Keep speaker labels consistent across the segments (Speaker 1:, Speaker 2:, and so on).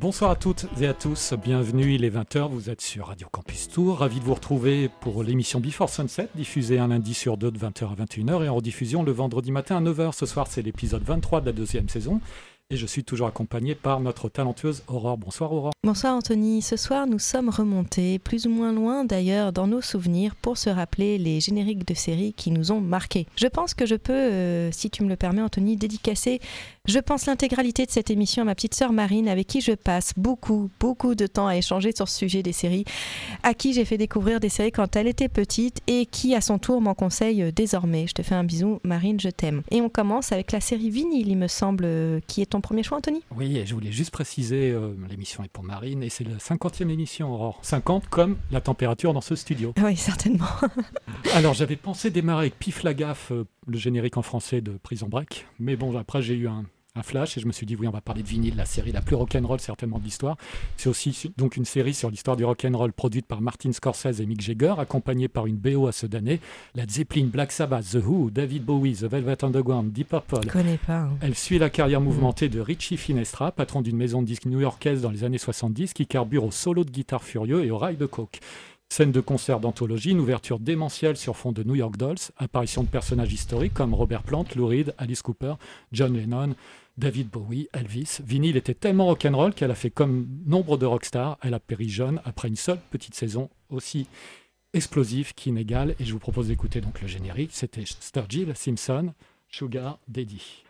Speaker 1: Bonsoir à toutes et à tous, bienvenue, il est 20h, vous êtes sur Radio Campus Tour, ravi de vous retrouver pour l'émission Before Sunset, diffusée un lundi sur deux de 20h à 21h et en rediffusion le vendredi matin à 9h. Ce soir c'est l'épisode 23 de la deuxième saison et je suis toujours accompagné par notre talentueuse Aurore. Bonsoir Aurore.
Speaker 2: Bonsoir Anthony. Ce soir, nous sommes remontés, plus ou moins loin d'ailleurs, dans nos souvenirs pour se rappeler les génériques de séries qui nous ont marqués. Je pense que je peux, euh, si tu me le permets Anthony, dédicacer, je pense l'intégralité de cette émission à ma petite sœur Marine, avec qui je passe beaucoup, beaucoup de temps à échanger sur ce sujet des séries, à qui j'ai fait découvrir des séries quand elle était petite et qui à son tour m'en conseille euh, désormais. Je te fais un bisou, Marine, je t'aime. Et on commence avec la série Vinyle, il me semble, euh, qui est ton premier choix, Anthony?
Speaker 1: Oui, et je voulais juste préciser, euh, l'émission est pour Marine, et c'est la 50e émission, Aurore. 50 comme la température dans ce studio.
Speaker 2: Oui, certainement.
Speaker 1: Alors, j'avais pensé démarrer avec Pif la gaffe, euh, le générique en français de Prison Break, mais bon, après j'ai eu un, un flash et je me suis dit, oui, on va parler de vinyle, la série la plus rock'n'roll certainement de l'histoire. C'est aussi donc une série sur l'histoire du rock'n'roll produite par Martin Scorsese et Mick Jagger, accompagnée par une BO à ceux d'année, la Zeppelin, Black Sabbath, The Who, David Bowie, The Velvet Underground, Deep Purple,
Speaker 2: Je connais pas. hein.
Speaker 1: Elle suit la carrière mouvementée de Richie Finestra, patron d'une maison de disques new-yorkaise dans les années 70, qui carbure au solo de guitare furieux et au rail de coke. Scène de concert d'anthologie, une ouverture démentielle sur fond de New York Dolls, apparition de personnages historiques comme Robert Plant, Lou Reed, Alice Cooper, John Lennon, David Bowie, Elvis. Vinyl était tellement rock'n'roll qu'elle a fait comme nombre de rockstars, elle a péri jeune après une seule petite saison aussi explosive qu'inégale. Et je vous propose d'écouter donc le générique. C'était Sturgill Simpson, Sugar Daddy.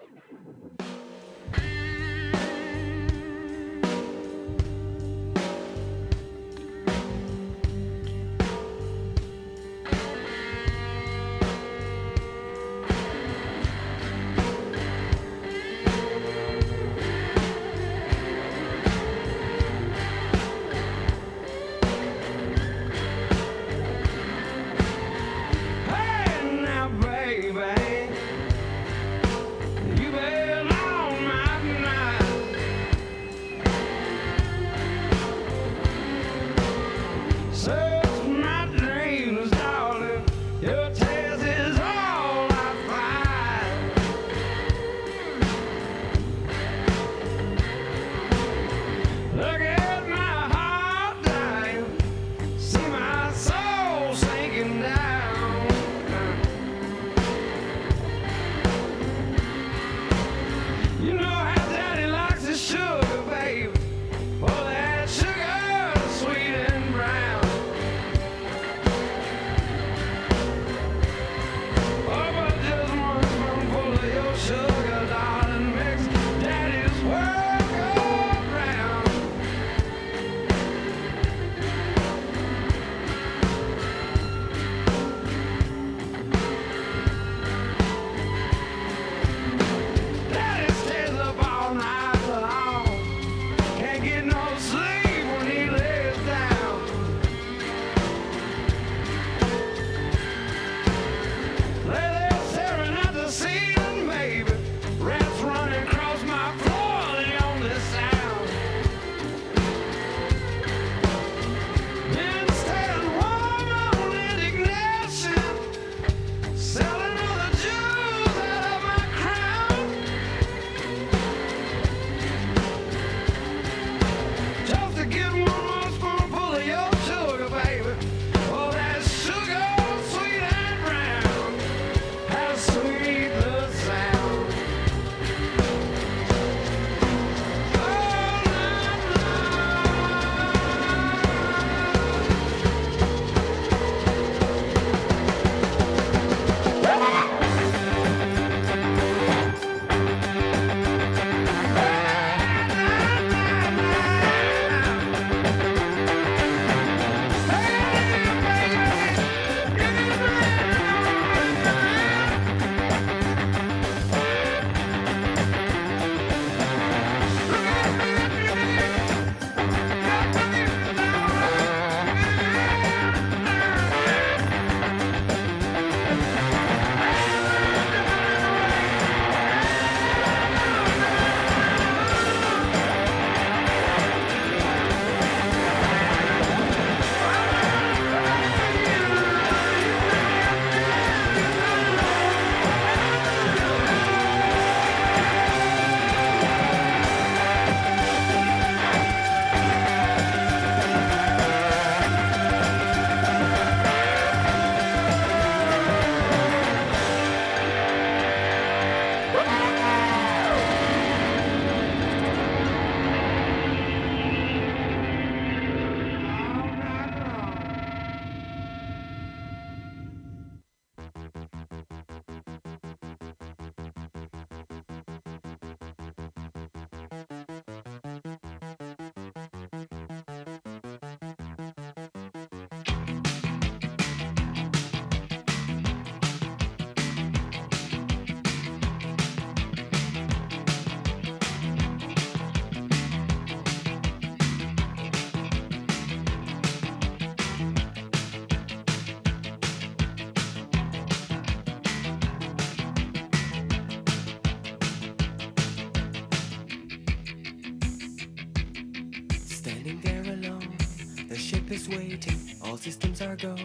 Speaker 3: Waiting, all systems are go.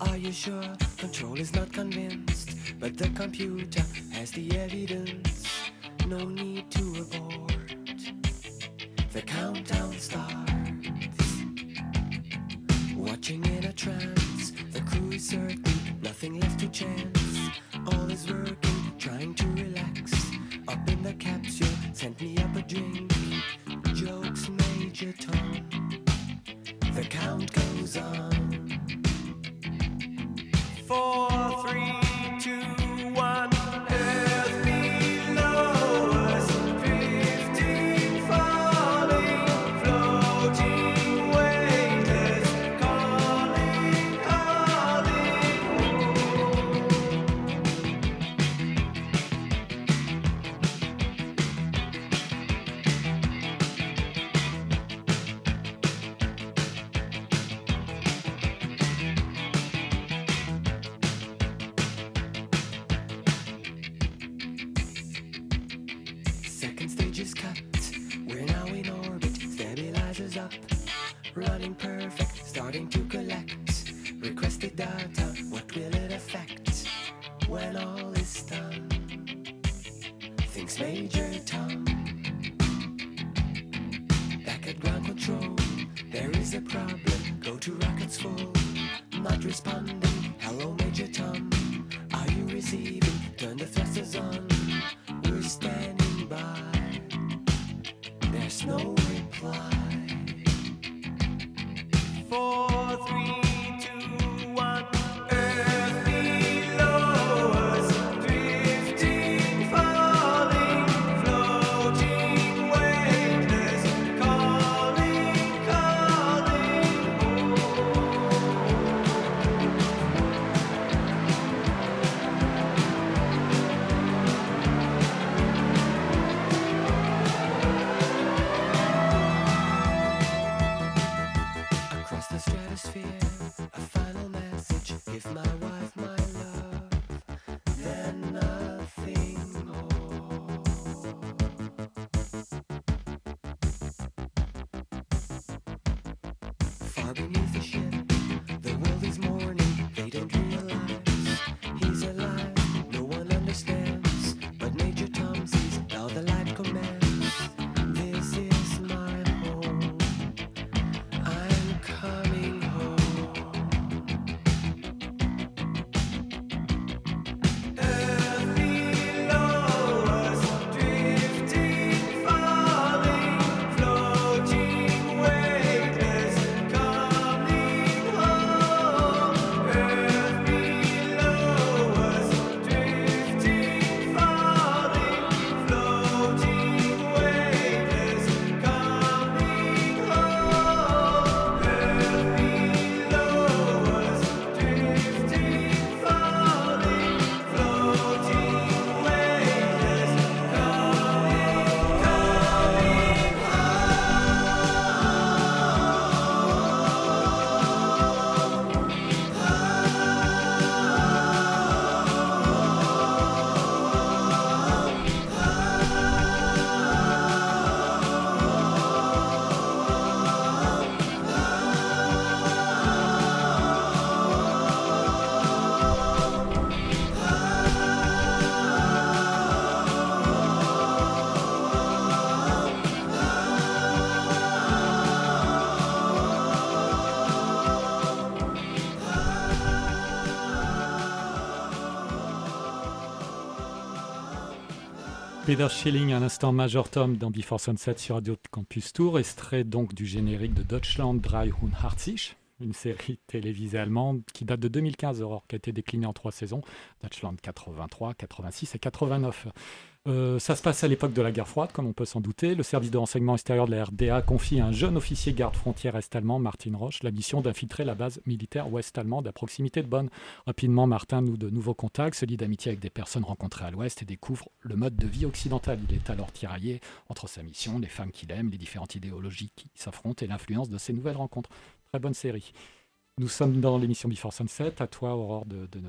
Speaker 3: Are you sure? Control is not convinced, but the computer has the evidence. Major
Speaker 1: Peter Schilling, un instant Major Tom dans Before Sunset sur Radio Campus Tour, extrait donc du générique de Deutschland 380, une série télévisée allemande qui date de 2015, Aurore, qui a été déclinée en trois saisons, Deutschland 83, 86 et 89. Euh, ça se passe à l'époque de la guerre froide, comme on peut s'en douter. Le service de renseignement extérieur de la RDA confie à un jeune officier garde-frontière est-allemand, Martin Roche, la mission d'infiltrer la base militaire ouest-allemande à proximité de Bonn. Rapidement, Martin noue de nouveaux contacts, se lie d'amitié avec des personnes rencontrées à l'ouest et découvre le mode de vie occidental. Il est alors tiraillé entre sa mission, les femmes qu'il aime, les différentes idéologies qui s'affrontent et l'influence de ces nouvelles rencontres. Très bonne série. Nous sommes dans l'émission Before Sunset. À toi, Aurore, de, de,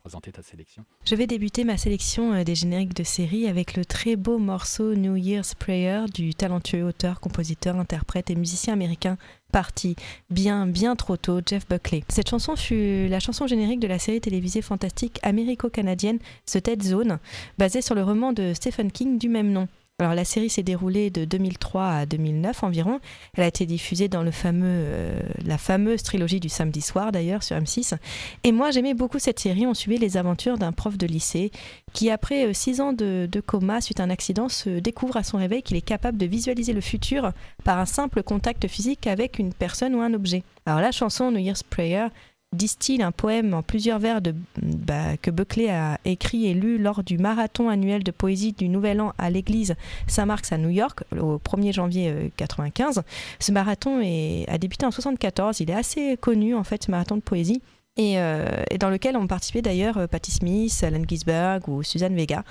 Speaker 1: présenter ta sélection.
Speaker 2: Je vais débuter ma sélection euh, des génériques de série avec le très beau morceau New Year's Prayer du talentueux auteur, compositeur, interprète et musicien américain parti bien, bien trop tôt, Jeff Buckley. Cette chanson fut la chanson générique de la série télévisée fantastique américo-canadienne The Dead Zone, basée sur le roman de Stephen King du même nom. Alors la série s'est déroulée de 2003 à 2009 environ. Elle a été diffusée dans le fameux, euh, la fameuse trilogie du samedi soir d'ailleurs sur M6. Et moi j'aimais beaucoup cette série. On suivait les aventures d'un prof de lycée qui après euh, six ans de, de coma suite à un accident se découvre à son réveil qu'il est capable de visualiser le futur par un simple contact physique avec une personne ou un objet. Alors la chanson New Year's Prayer distille un poème en plusieurs vers de, bah, que Buckley a écrit et lu lors du marathon annuel de poésie du Nouvel An à l'église Saint-Marc's à New York au 1er janvier 1995. Ce marathon est, a débuté en 1974. Il est assez connu en fait, ce marathon de poésie. Et, euh, dans lequel ont participé d'ailleurs euh, Patti Smith, Alan Ginsberg ou Suzanne Vega.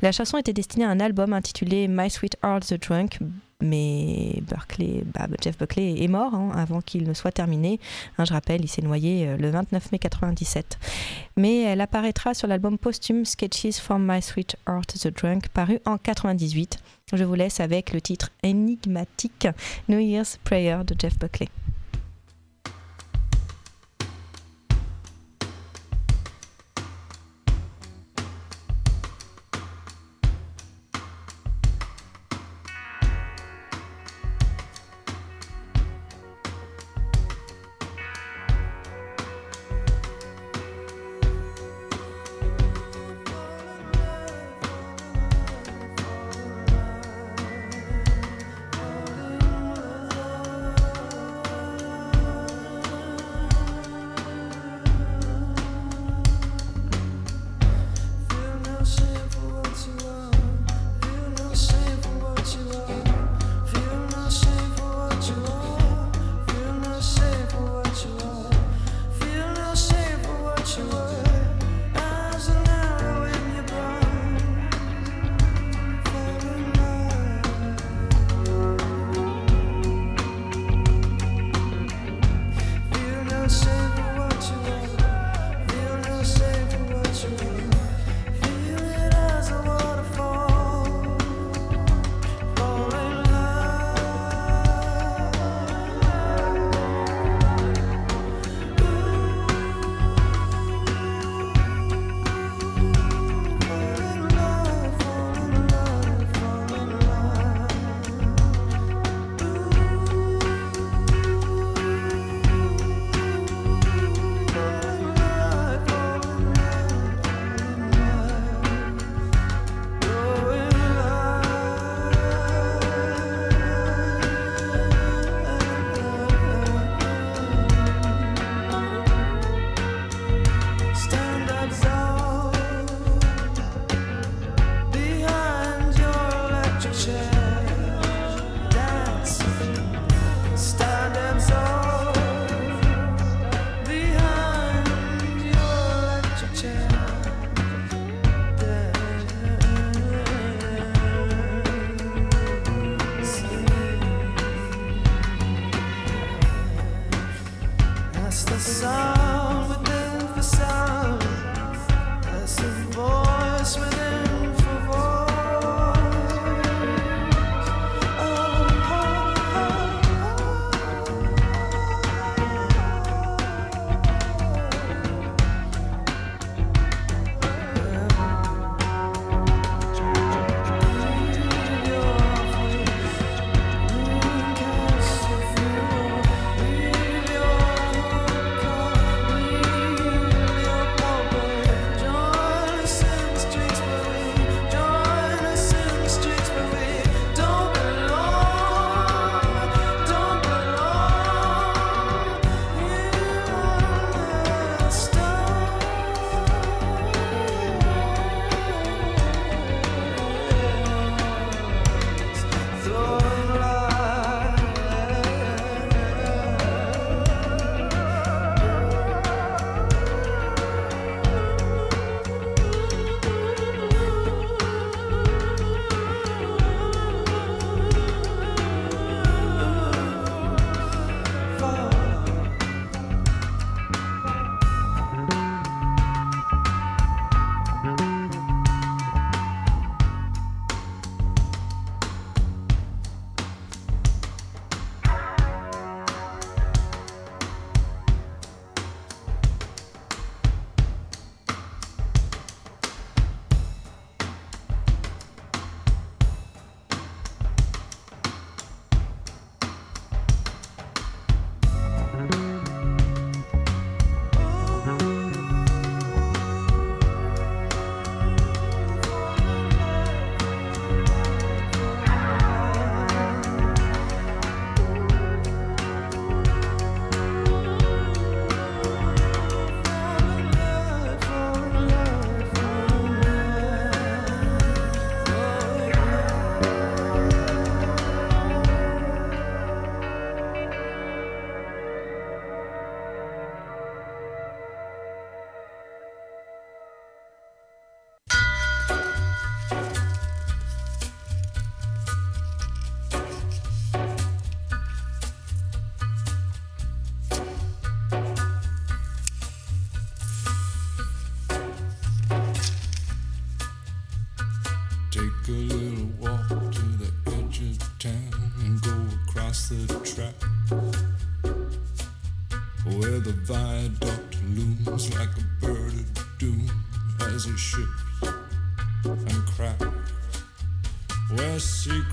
Speaker 2: La chanson était destinée à un album intitulé My Sweet Heart the Drunk, mais bah, Jeff Buckley est mort hein, avant qu'il ne soit terminé. Hein, je rappelle, il s'est noyé euh, le 29 mai 97. Mais elle apparaîtra sur l'album posthume Sketches from My Sweet Heart the Drunk, paru en 98. Je vous laisse avec le titre énigmatique New Year's Prayer de Jeff Buckley.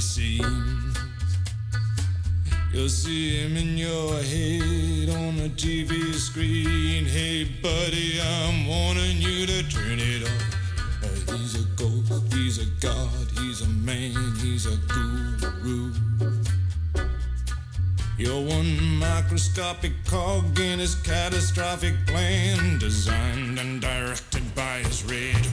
Speaker 4: Seems. You'll see him in your head on the TV screen. Hey, buddy, I'm warning you to turn it off. Uh, he's a ghost, he's a god, he's a man, he's a guru. You're one microscopic cog in his catastrophic plan, designed and directed by his red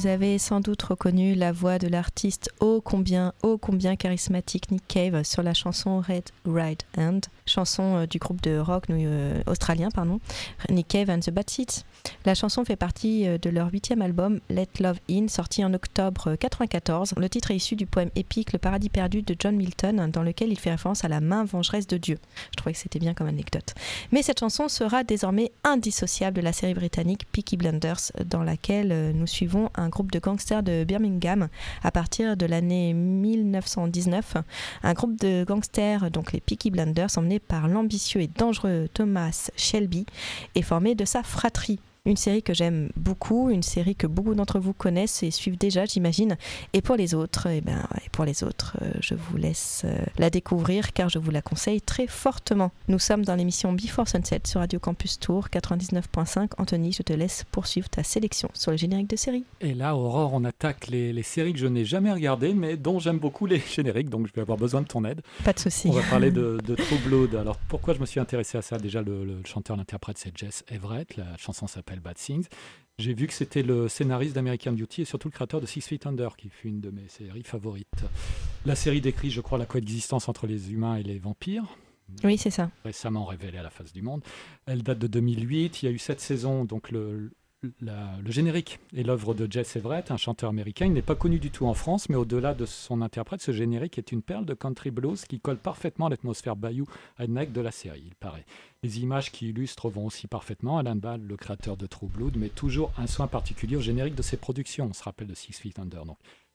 Speaker 2: Vous avez sans doute reconnu la voix de l'artiste ô combien, ô combien charismatique Nick Cave sur la chanson Red Right Hand, chanson euh, du groupe de rock euh, australien, pardon, Nick Cave and the Bad Seeds. La chanson fait partie euh, de leur huitième album Let Love In, sorti en octobre 94. Le titre est issu du poème épique Le Paradis perdu de John Milton, dans lequel il fait référence à la main vengeresse de Dieu. Je trouvais que c'était bien comme anecdote. Mais cette chanson sera désormais indissociable de la série britannique Peaky Blinders, dans laquelle nous suivons un groupe de gangsters de Birmingham à partir de l'année 1919. Un groupe de gangsters, donc les Peaky Blinders, emmenés par l'ambitieux et dangereux Thomas Shelby, et formé de sa fratrie. Une série que j'aime beaucoup, une série que beaucoup d'entre vous connaissent et suivent déjà, j'imagine. Et pour les autres, eh ben, et pour les autres, euh, je vous laisse euh, la découvrir car je vous la conseille très fortement. Nous sommes dans l'émission Before Sunset sur Radio Campus Tour 99.5. Anthony, je te laisse poursuivre ta sélection sur le générique de série.
Speaker 1: Et là, Aurore, on attaque les, les séries que je n'ai jamais regardées, mais dont j'aime beaucoup les génériques, donc je vais avoir besoin de ton aide.
Speaker 2: Pas de souci.
Speaker 1: On va parler de, de True Blood. Alors, pourquoi je me suis intéressé à ça? Déjà, le, le chanteur, l'interprète, c'est Jess Everett. La chanson s'appelle Bad Things. J'ai vu que c'était le scénariste d'American Beauty et surtout le créateur de Six Feet Under, qui fut une de mes séries favorites. La série décrit, je crois, la coexistence entre les humains et les vampires,
Speaker 2: Oui, c'est ça.
Speaker 1: récemment révélée à la face du monde. Elle date de 2008. Il y a eu sept saisons, donc le, le générique est l'œuvre de Jess Everett, un chanteur américain. Il n'est pas connu du tout en France, mais au-delà de son interprète, ce générique est une perle de country blues qui colle parfaitement à l'atmosphère bayou redneck de la série, il paraît. Les images qui illustrent vont aussi parfaitement. Alan Ball, le créateur de True Blood, met toujours un soin particulier au générique de ses productions. On se rappelle de Six Feet Under.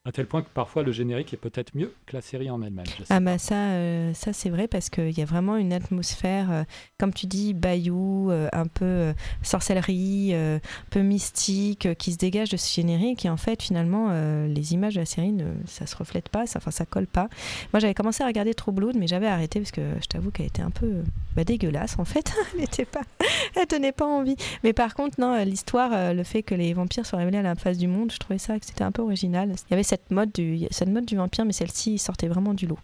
Speaker 1: À tel point que parfois le générique est peut-être mieux que la série en elle-même.
Speaker 2: Ah
Speaker 1: pas.
Speaker 2: bah ça, euh, ça c'est vrai parce qu'il y a vraiment une atmosphère, euh, comme tu dis, bayou, euh, un peu sorcellerie, un peu mystique, qui se dégage de ce générique. Et en fait, finalement, les images de la série, ne, ça se reflète pas, ça, enfin ça colle pas. Moi, j'avais commencé à regarder True Blood, mais j'avais arrêté parce que je t'avoue qu'elle était un peu bah, dégueulasse en fait. elle était pas, elle donnait pas envie. Mais par contre, non, l'histoire, le fait que les vampires soient révélés à la face du monde, je trouvais ça que c'était un peu original. Il y avait cette mode du, cette mode du vampire, mais celle-ci sortait vraiment du lot.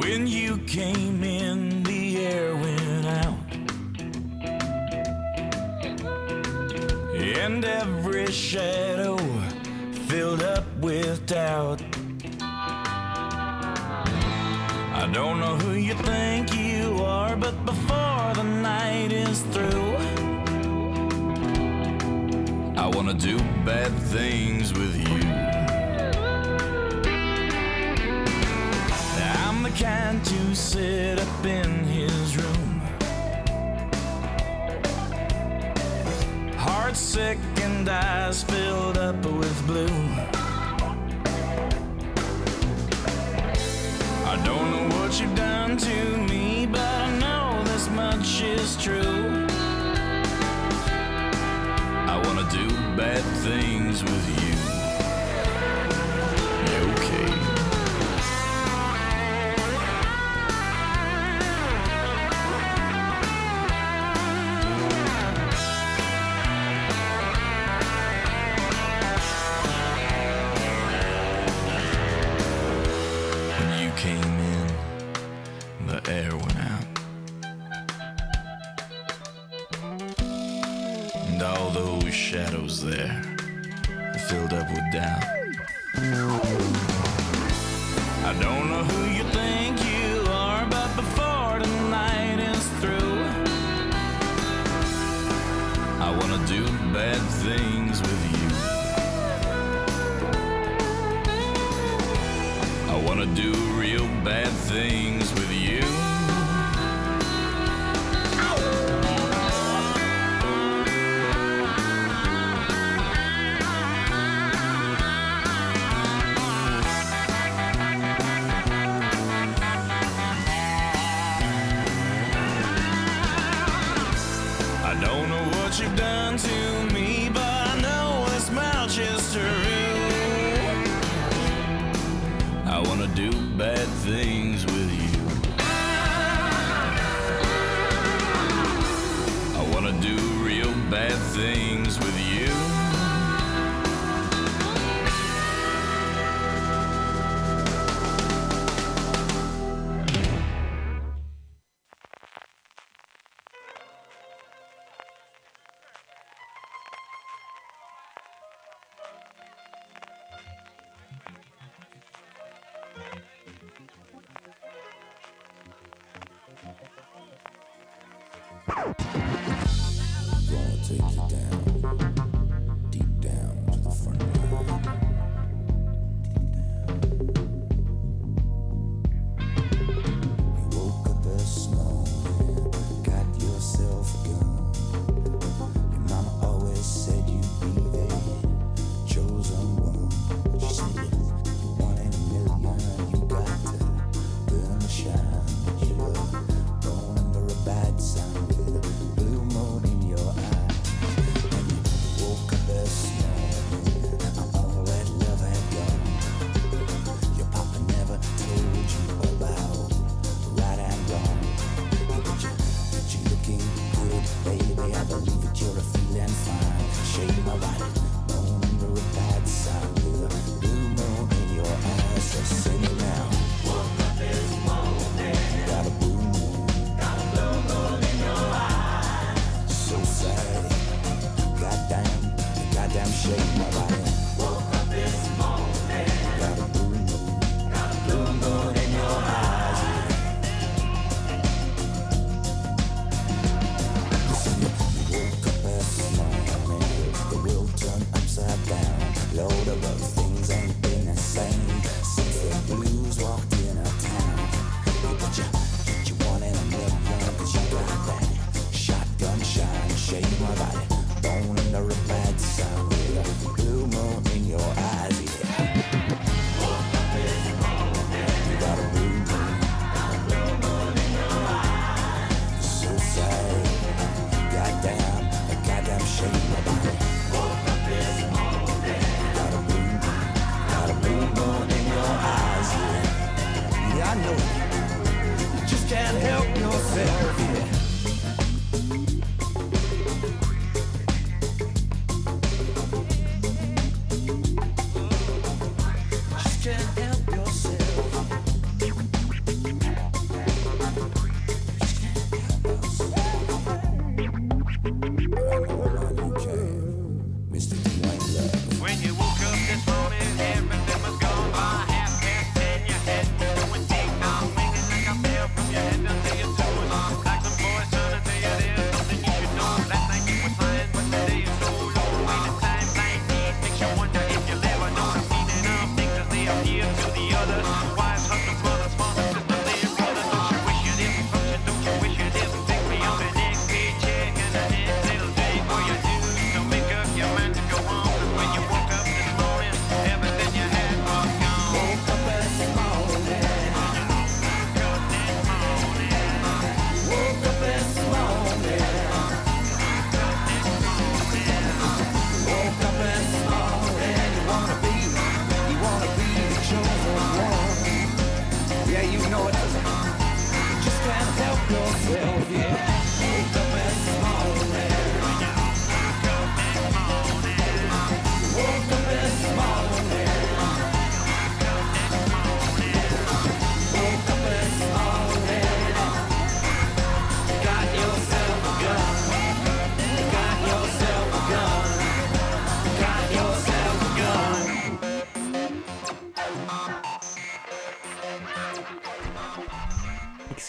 Speaker 5: When you came in, the air went out. And every shadow filled up with doubt. I don't know who you think you are, but before the night is through, I wanna do bad things with you. I'm the kind to sit up in his room. Heart sick and eyes filled up with blue. I don't know what you've done to me, is true. I wanna do bad things with shadows there filled up with doubt. I don't know who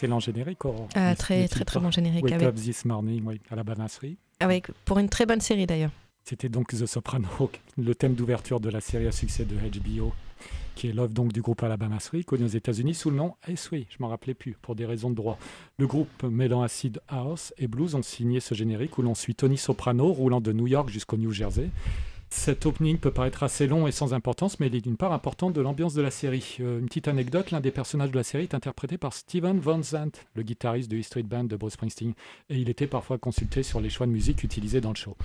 Speaker 1: Excellent générique, Aurore.
Speaker 2: Ah,
Speaker 1: Le-
Speaker 2: très, très, très bon générique.
Speaker 1: Wake
Speaker 2: Avec,
Speaker 1: Up This Morning, oui, à la banasserie.
Speaker 2: avec- pour une très bonne série d'ailleurs.
Speaker 1: C'était donc The Soprano, le thème d'ouverture de la série à succès de HBO, qui est l'œuvre donc du groupe Alabama 3, connu aux États-Unis sous le nom Way. Je m'en rappelais plus pour des raisons de droit. Le groupe mêlant acid house et blues ont signé ce générique où l'on suit Tony Soprano roulant de New York jusqu'au New Jersey. Cet opening peut paraître assez long et sans importance, mais il est d'une part importante de l'ambiance de la série. Euh, une petite anecdote, l'un des personnages de la série est interprété par Steven Van Zandt, le guitariste du E Street Band de Bruce Springsteen, et il était parfois consulté sur les choix de musique utilisés dans le show.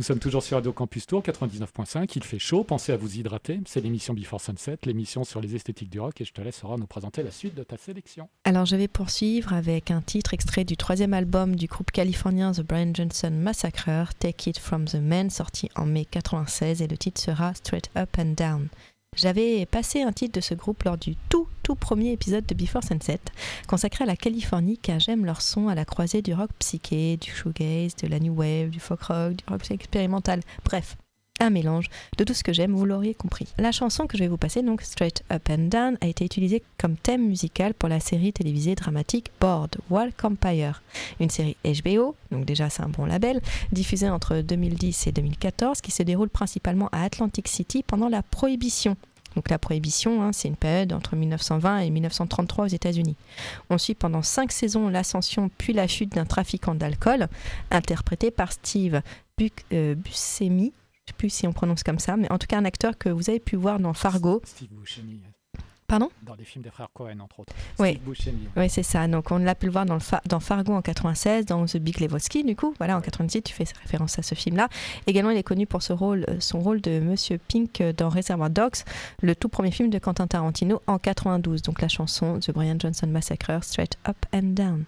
Speaker 1: Nous sommes toujours sur Radio Campus Tour 99.5. Il fait chaud, pensez à vous hydrater. C'est l'émission Before Sunset, l'émission sur les esthétiques du rock. Et je te laisse, Aurore, nous présenter la suite de ta sélection.
Speaker 2: Alors je vais poursuivre avec un titre extrait du troisième album du groupe californien The Brian Johnson Massacre, Take It From The Men, sorti en mai 96 et le titre sera Straight Up and Down. J'avais passé un titre de ce groupe lors du tout tout premier épisode de Before Sunset, consacré à la Californie car j'aime leur son à la croisée du rock psyché, du shoegaze, de la new wave, du folk rock, du rock expérimental, bref. Un mélange de tout ce que j'aime, vous l'auriez compris. La chanson que je vais vous passer, donc Straight Up and Down, a été utilisée comme thème musical pour la série télévisée dramatique Board Walk Empire, une série HBO, donc déjà c'est un bon label, diffusée entre 2010 et 2014, qui se déroule principalement à Atlantic City pendant la Prohibition. Donc la Prohibition, hein, c'est une période entre 1920 et 1933 aux États-Unis. On suit pendant cinq saisons l'ascension puis la chute d'un trafiquant d'alcool, interprété par Steve euh, Buscemi. Sais plus si on prononce comme ça, mais en tout cas un acteur que vous avez pu voir dans Fargo.
Speaker 1: Steve Buscemi.
Speaker 2: Pardon?
Speaker 1: Dans les films des frères Cohen, entre autres.
Speaker 2: Oui. Oui, c'est ça. Donc, on l'a pu le voir dans, le Fa- dans Fargo en 96, dans The Big Lebowski, du coup. Voilà, en 98, tu fais référence à ce film-là. Également, il est connu pour ce rôle, euh, son rôle de Monsieur Pink euh, dans Reservoir Dogs, le tout premier film de Quentin Tarantino en 92. Donc, la chanson The Brian Johnson Massacre, Straight Up and Down.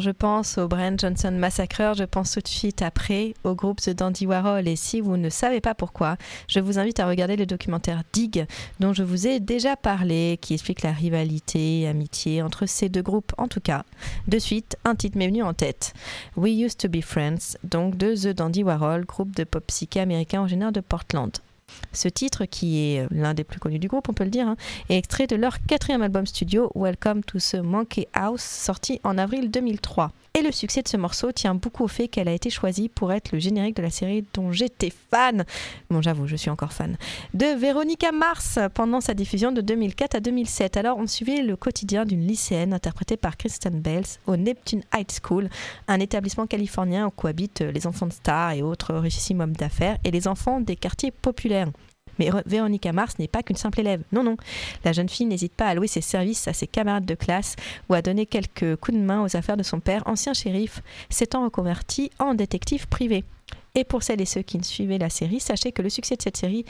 Speaker 2: Je pense au Brian Johnson Massacreur, je pense tout de suite après au groupe The Dandy Warhol. Et si vous ne savez pas pourquoi, je vous invite à regarder le documentaire Dig, dont je vous ai déjà parlé, qui explique la rivalité, amitié entre ces deux groupes. En tout cas, de suite, un titre m'est venu en tête. We Used to Be Friends, donc de The Dandy Warhol, groupe de pop psyché américain originaire de Portland. Ce titre, qui est l'un des plus connus du groupe, on peut le dire, hein, est extrait de leur quatrième album studio, Welcome to the Monkey House, sorti en avril 2003. Et le succès de ce morceau tient beaucoup au fait qu'elle a été choisie pour être le générique de la série dont j'étais fan, bon j'avoue, je suis encore fan, de Veronica Mars pendant sa diffusion de 2004 à 2007. Alors on suivait le quotidien d'une lycéenne interprétée par Kristen Bell au Neptune High School, un établissement californien où cohabitent les enfants de stars et autres richissimes hommes d'affaires et les enfants des quartiers populaires. Mais Véronica Mars n'est pas qu'une simple élève. Non, non. La jeune fille n'hésite pas à louer ses services à ses camarades de classe ou à donner quelques coups de main aux affaires de son père, ancien shérif, s'étant reconverti en détective privé. Et pour celles et ceux qui ne suivaient la série, sachez que le succès de cette série,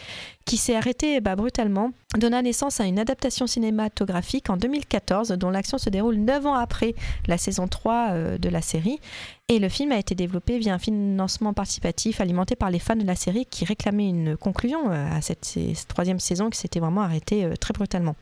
Speaker 2: qui s'est arrêtée bah, brutalement, donna naissance à une adaptation cinématographique en 2014 dont l'action se déroule 9 ans après la saison 3 euh, de la série. Et le film a été développé via un financement participatif alimenté par les fans de la série qui réclamaient une conclusion euh, à cette, cette troisième saison qui s'était vraiment arrêtée euh, très brutalement.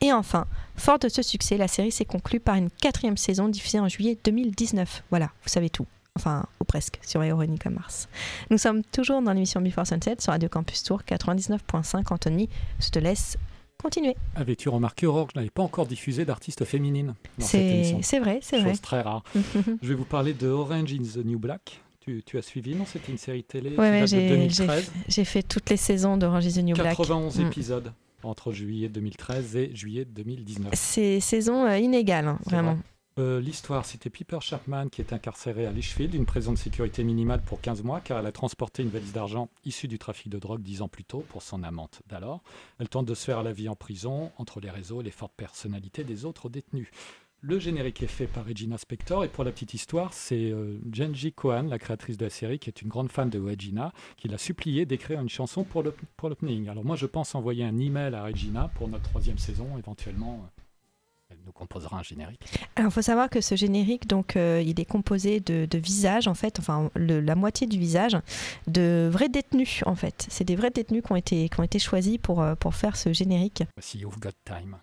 Speaker 2: Et enfin, fort de ce succès, la série s'est conclue par une quatrième saison diffusée en juillet 2019. Voilà, vous savez tout. Enfin, ou presque, sur Veronica Mars. Nous sommes toujours dans l'émission Before Sunset sur Radio Campus Tour 99.5. Anthony, je te laisse continuer.
Speaker 1: Avais-tu remarqué, Aurore, que je n'avais pas encore diffusé d'artistes féminines dans cette
Speaker 2: C'est
Speaker 1: émission?
Speaker 2: c'est vrai, c'est vrai.
Speaker 1: Chose très rare. Je vais vous parler de Orange in the New Black. Tu, tu as suivi, non? C'était une série télé
Speaker 2: Ouais, ouais,
Speaker 1: de
Speaker 2: j'ai j'ai-
Speaker 1: 2013.
Speaker 2: j'ai fait toutes les saisons d'Orange is the New Black.
Speaker 1: 91
Speaker 2: Mm.
Speaker 1: épisodes entre juillet 2013 et juillet 2019.
Speaker 2: C'est saison euh, inégale, hein, vraiment.
Speaker 1: vrai. Euh, L'histoire, c'était Piper Chapman qui est incarcéré à Lichfield, une prison de sécurité minimale pour 15 mois, car elle a transporté une valise d'argent issue du trafic de drogue 10 ans plus tôt pour son amante d'alors. Elle tente de se faire la vie en prison, entre les réseaux et les fortes personnalités des autres détenus. Le générique est fait par Regina Spector et pour la petite histoire, c'est euh, Jenji Kohan, la créatrice de la série, qui est une grande fan de Regina, qui l'a supplié d'écrire une chanson pour l'opening. Alors moi, je pense envoyer un email à Regina pour notre troisième saison, éventuellement. euh, nous composera un générique.
Speaker 2: Alors, il faut savoir que ce générique, donc, euh, il est composé de, de visages, en fait, enfin, le- la moitié du visage, de vrais détenus, en fait. C'est des vrais détenus qui ont été, qui ont été choisis pour, euh, pour faire ce générique.
Speaker 1: Voici You've Got Time.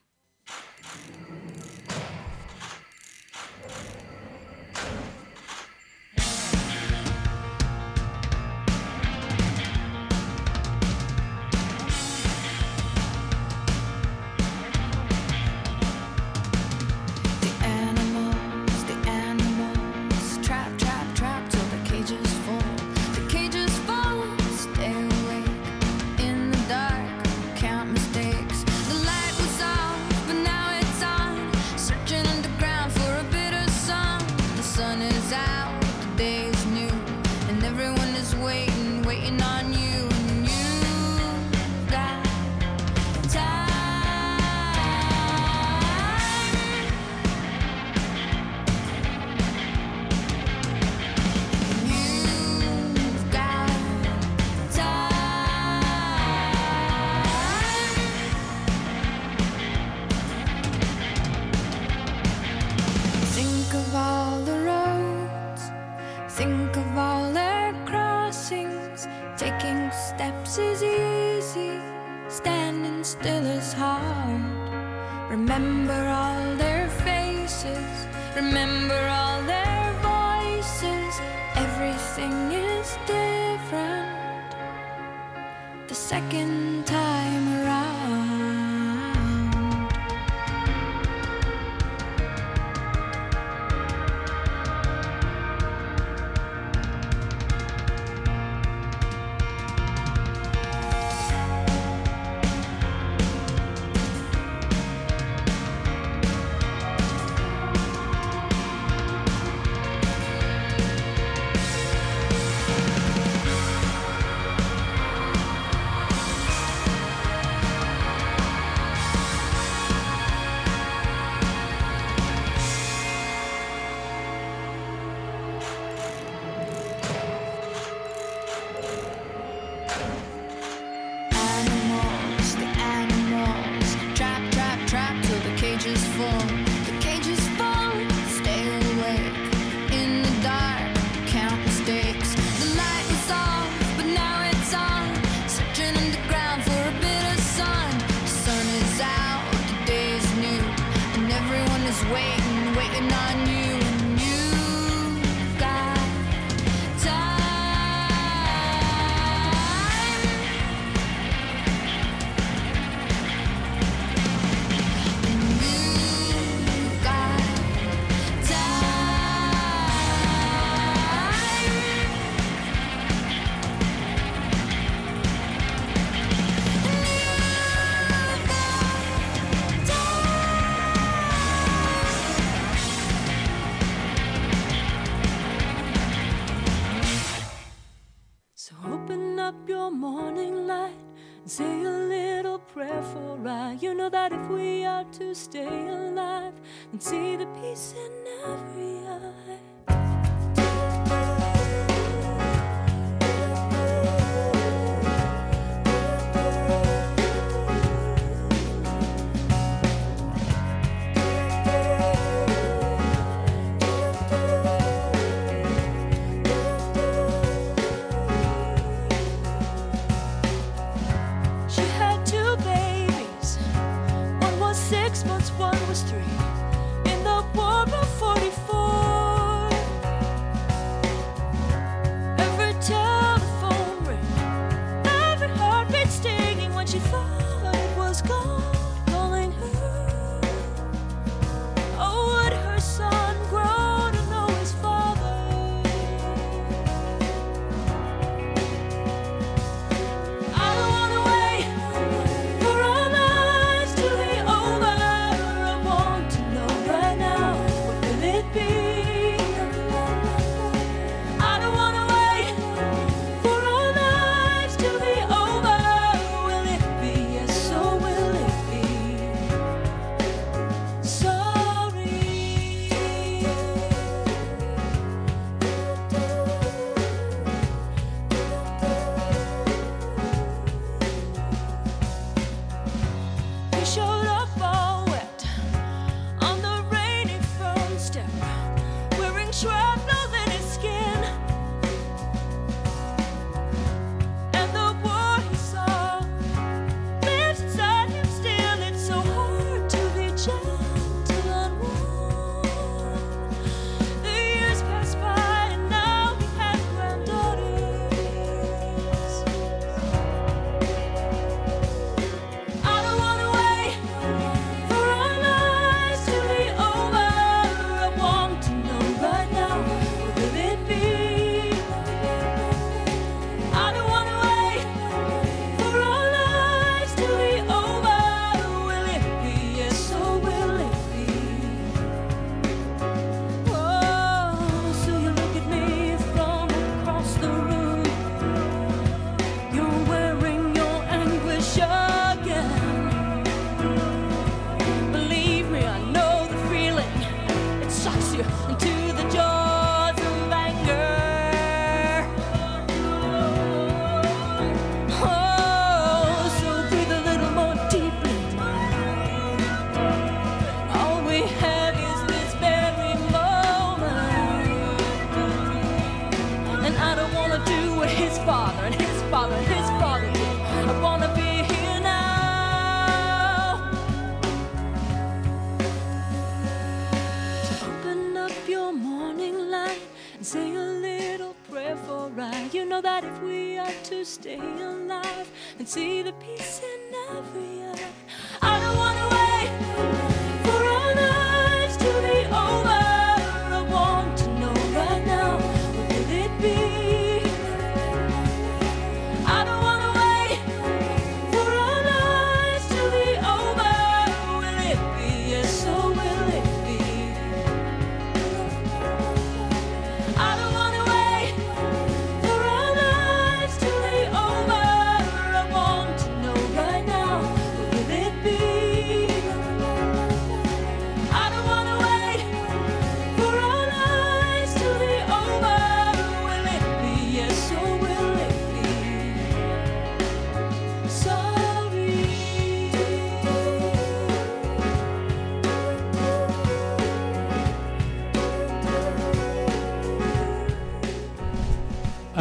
Speaker 6: The second time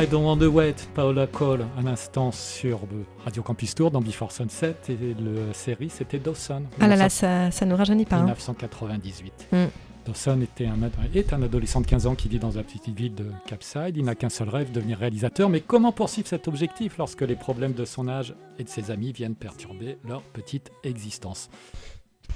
Speaker 7: I Don't Want to
Speaker 1: Paola Cole, un instant sur Radio Campus Tour dans Before Sunset, et la série c'était Dawson.
Speaker 2: Ah là là, ça, ça nous rajeunit pas. Hein.
Speaker 1: 1998.
Speaker 2: Mm.
Speaker 1: Dawson était un, est un adolescent de 15 ans qui vit dans la petite ville de Capside. Il n'a qu'un seul rêve, devenir réalisateur. Mais comment poursuivre cet objectif lorsque les problèmes de son âge et de ses amis viennent perturber leur petite existence?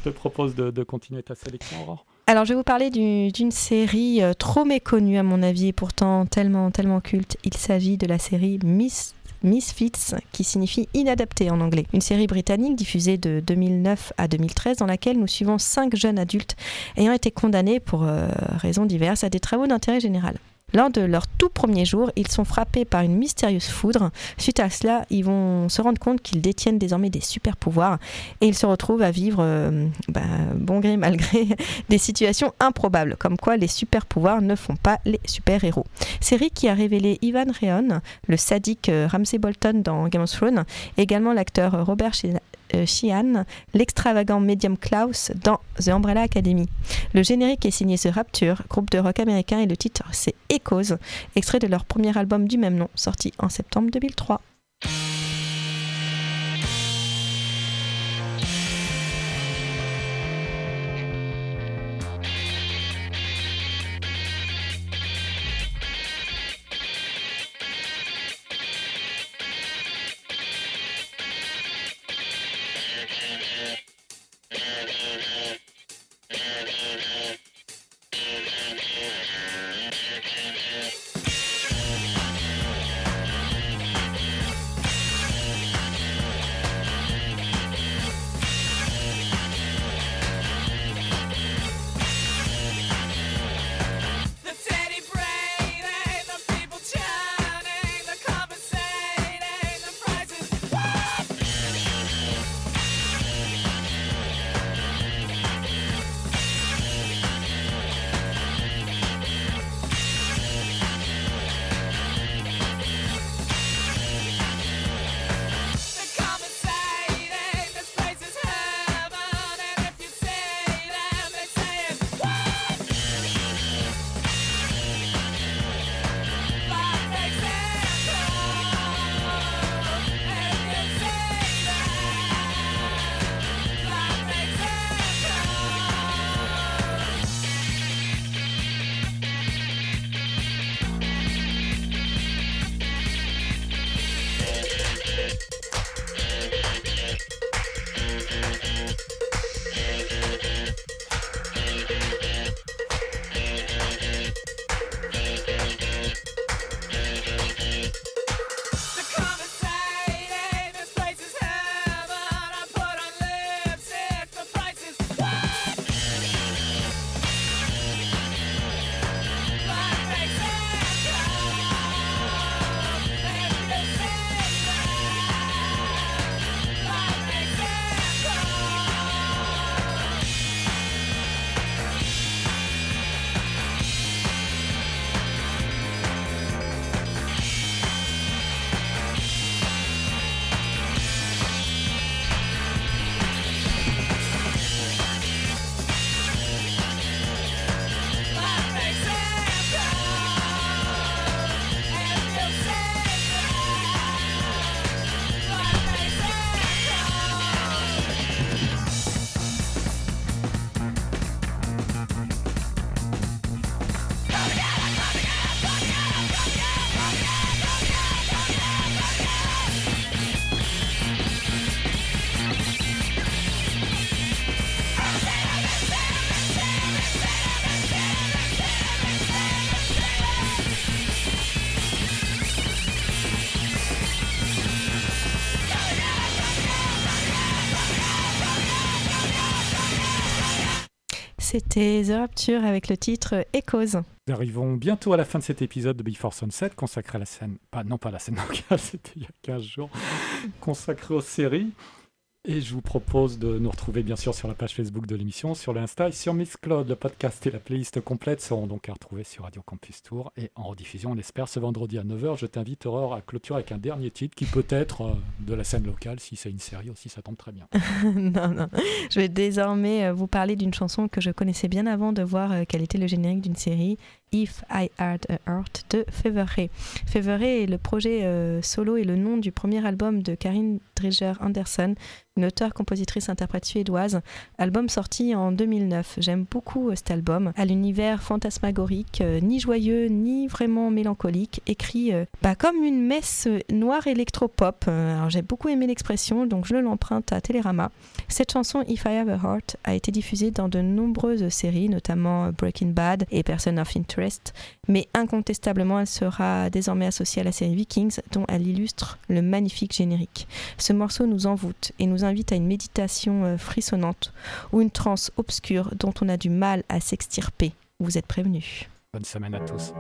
Speaker 1: Je te propose de, de continuer ta sélection, Aurore
Speaker 2: alors, je vais vous parler d'une série euh, trop méconnue, à mon avis, et pourtant tellement, tellement culte. Il s'agit de la série Miss Misfits, qui signifie inadapté en anglais. Une série britannique diffusée de 2009 à 2013 dans laquelle nous suivons cinq jeunes adultes ayant été condamnés pour euh, raisons diverses à des travaux d'intérêt général. Lors de leur tout premier jour, ils sont frappés par une mystérieuse foudre. Suite à cela, ils vont se rendre compte qu'ils détiennent désormais des super pouvoirs et ils se retrouvent à vivre, euh, bah, bon gré mal gré, des situations improbables, comme quoi les super pouvoirs ne font pas les super héros. Série qui a révélé Ivan Reon, le sadique euh, Ramsay Bolton dans Game of Thrones, également l'acteur Robert Sheehan, l'extravagant médium Klaus dans The Umbrella Academy. Le générique est signé The Rapture, groupe de rock américain, et le titre c'est Echoes, extrait de leur premier album du même nom, sorti en septembre 2003. C'était The Rapture avec le titre Echoes.
Speaker 1: Nous arrivons bientôt à la fin de cet épisode de Before Sunset consacré à la scène, pas, non pas à la scène locale, c'était il y a 15 jours, consacré aux séries. Et je vous propose de nous retrouver bien sûr sur la page Facebook de l'émission, sur l'Insta et sur Miss Claude. Le podcast et la playlist complète seront donc à retrouver sur Radio Campus Tour et en rediffusion, on l'espère, ce vendredi à 9h. Je t'invite, Aurore, à clôturer avec un dernier titre qui peut être euh, de la scène locale. Si c'est une série aussi, ça tombe très bien.
Speaker 2: non, non. Je vais désormais euh, vous parler d'une chanson que je connaissais bien avant de voir euh, quel était le générique d'une série, If I Had a Heart de Fever Ray. Fever Ray est le projet euh, solo et le nom du premier album de Karine Dreger Anderson, une auteure-compositrice interprète suédoise, album sorti en 2009. J'aime beaucoup euh, cet album, à l'univers fantasmagorique, euh, ni joyeux ni vraiment mélancolique, écrit bah, comme une messe noire électropop. Alors j'ai beaucoup aimé l'expression, donc je l'emprunte à Télérama. Cette chanson If I Have a Heart a été diffusée dans de nombreuses séries, notamment Breaking Bad et Person of Interest, mais incontestablement elle sera désormais associée à la série Vikings dont elle illustre le magnifique générique. Ce morceau nous envoûte et nous invite à une méditation euh, frissonnante ou une transe obscure dont on a du mal à s'extirper. Vous êtes prévenus.
Speaker 1: Bonne semaine à tous.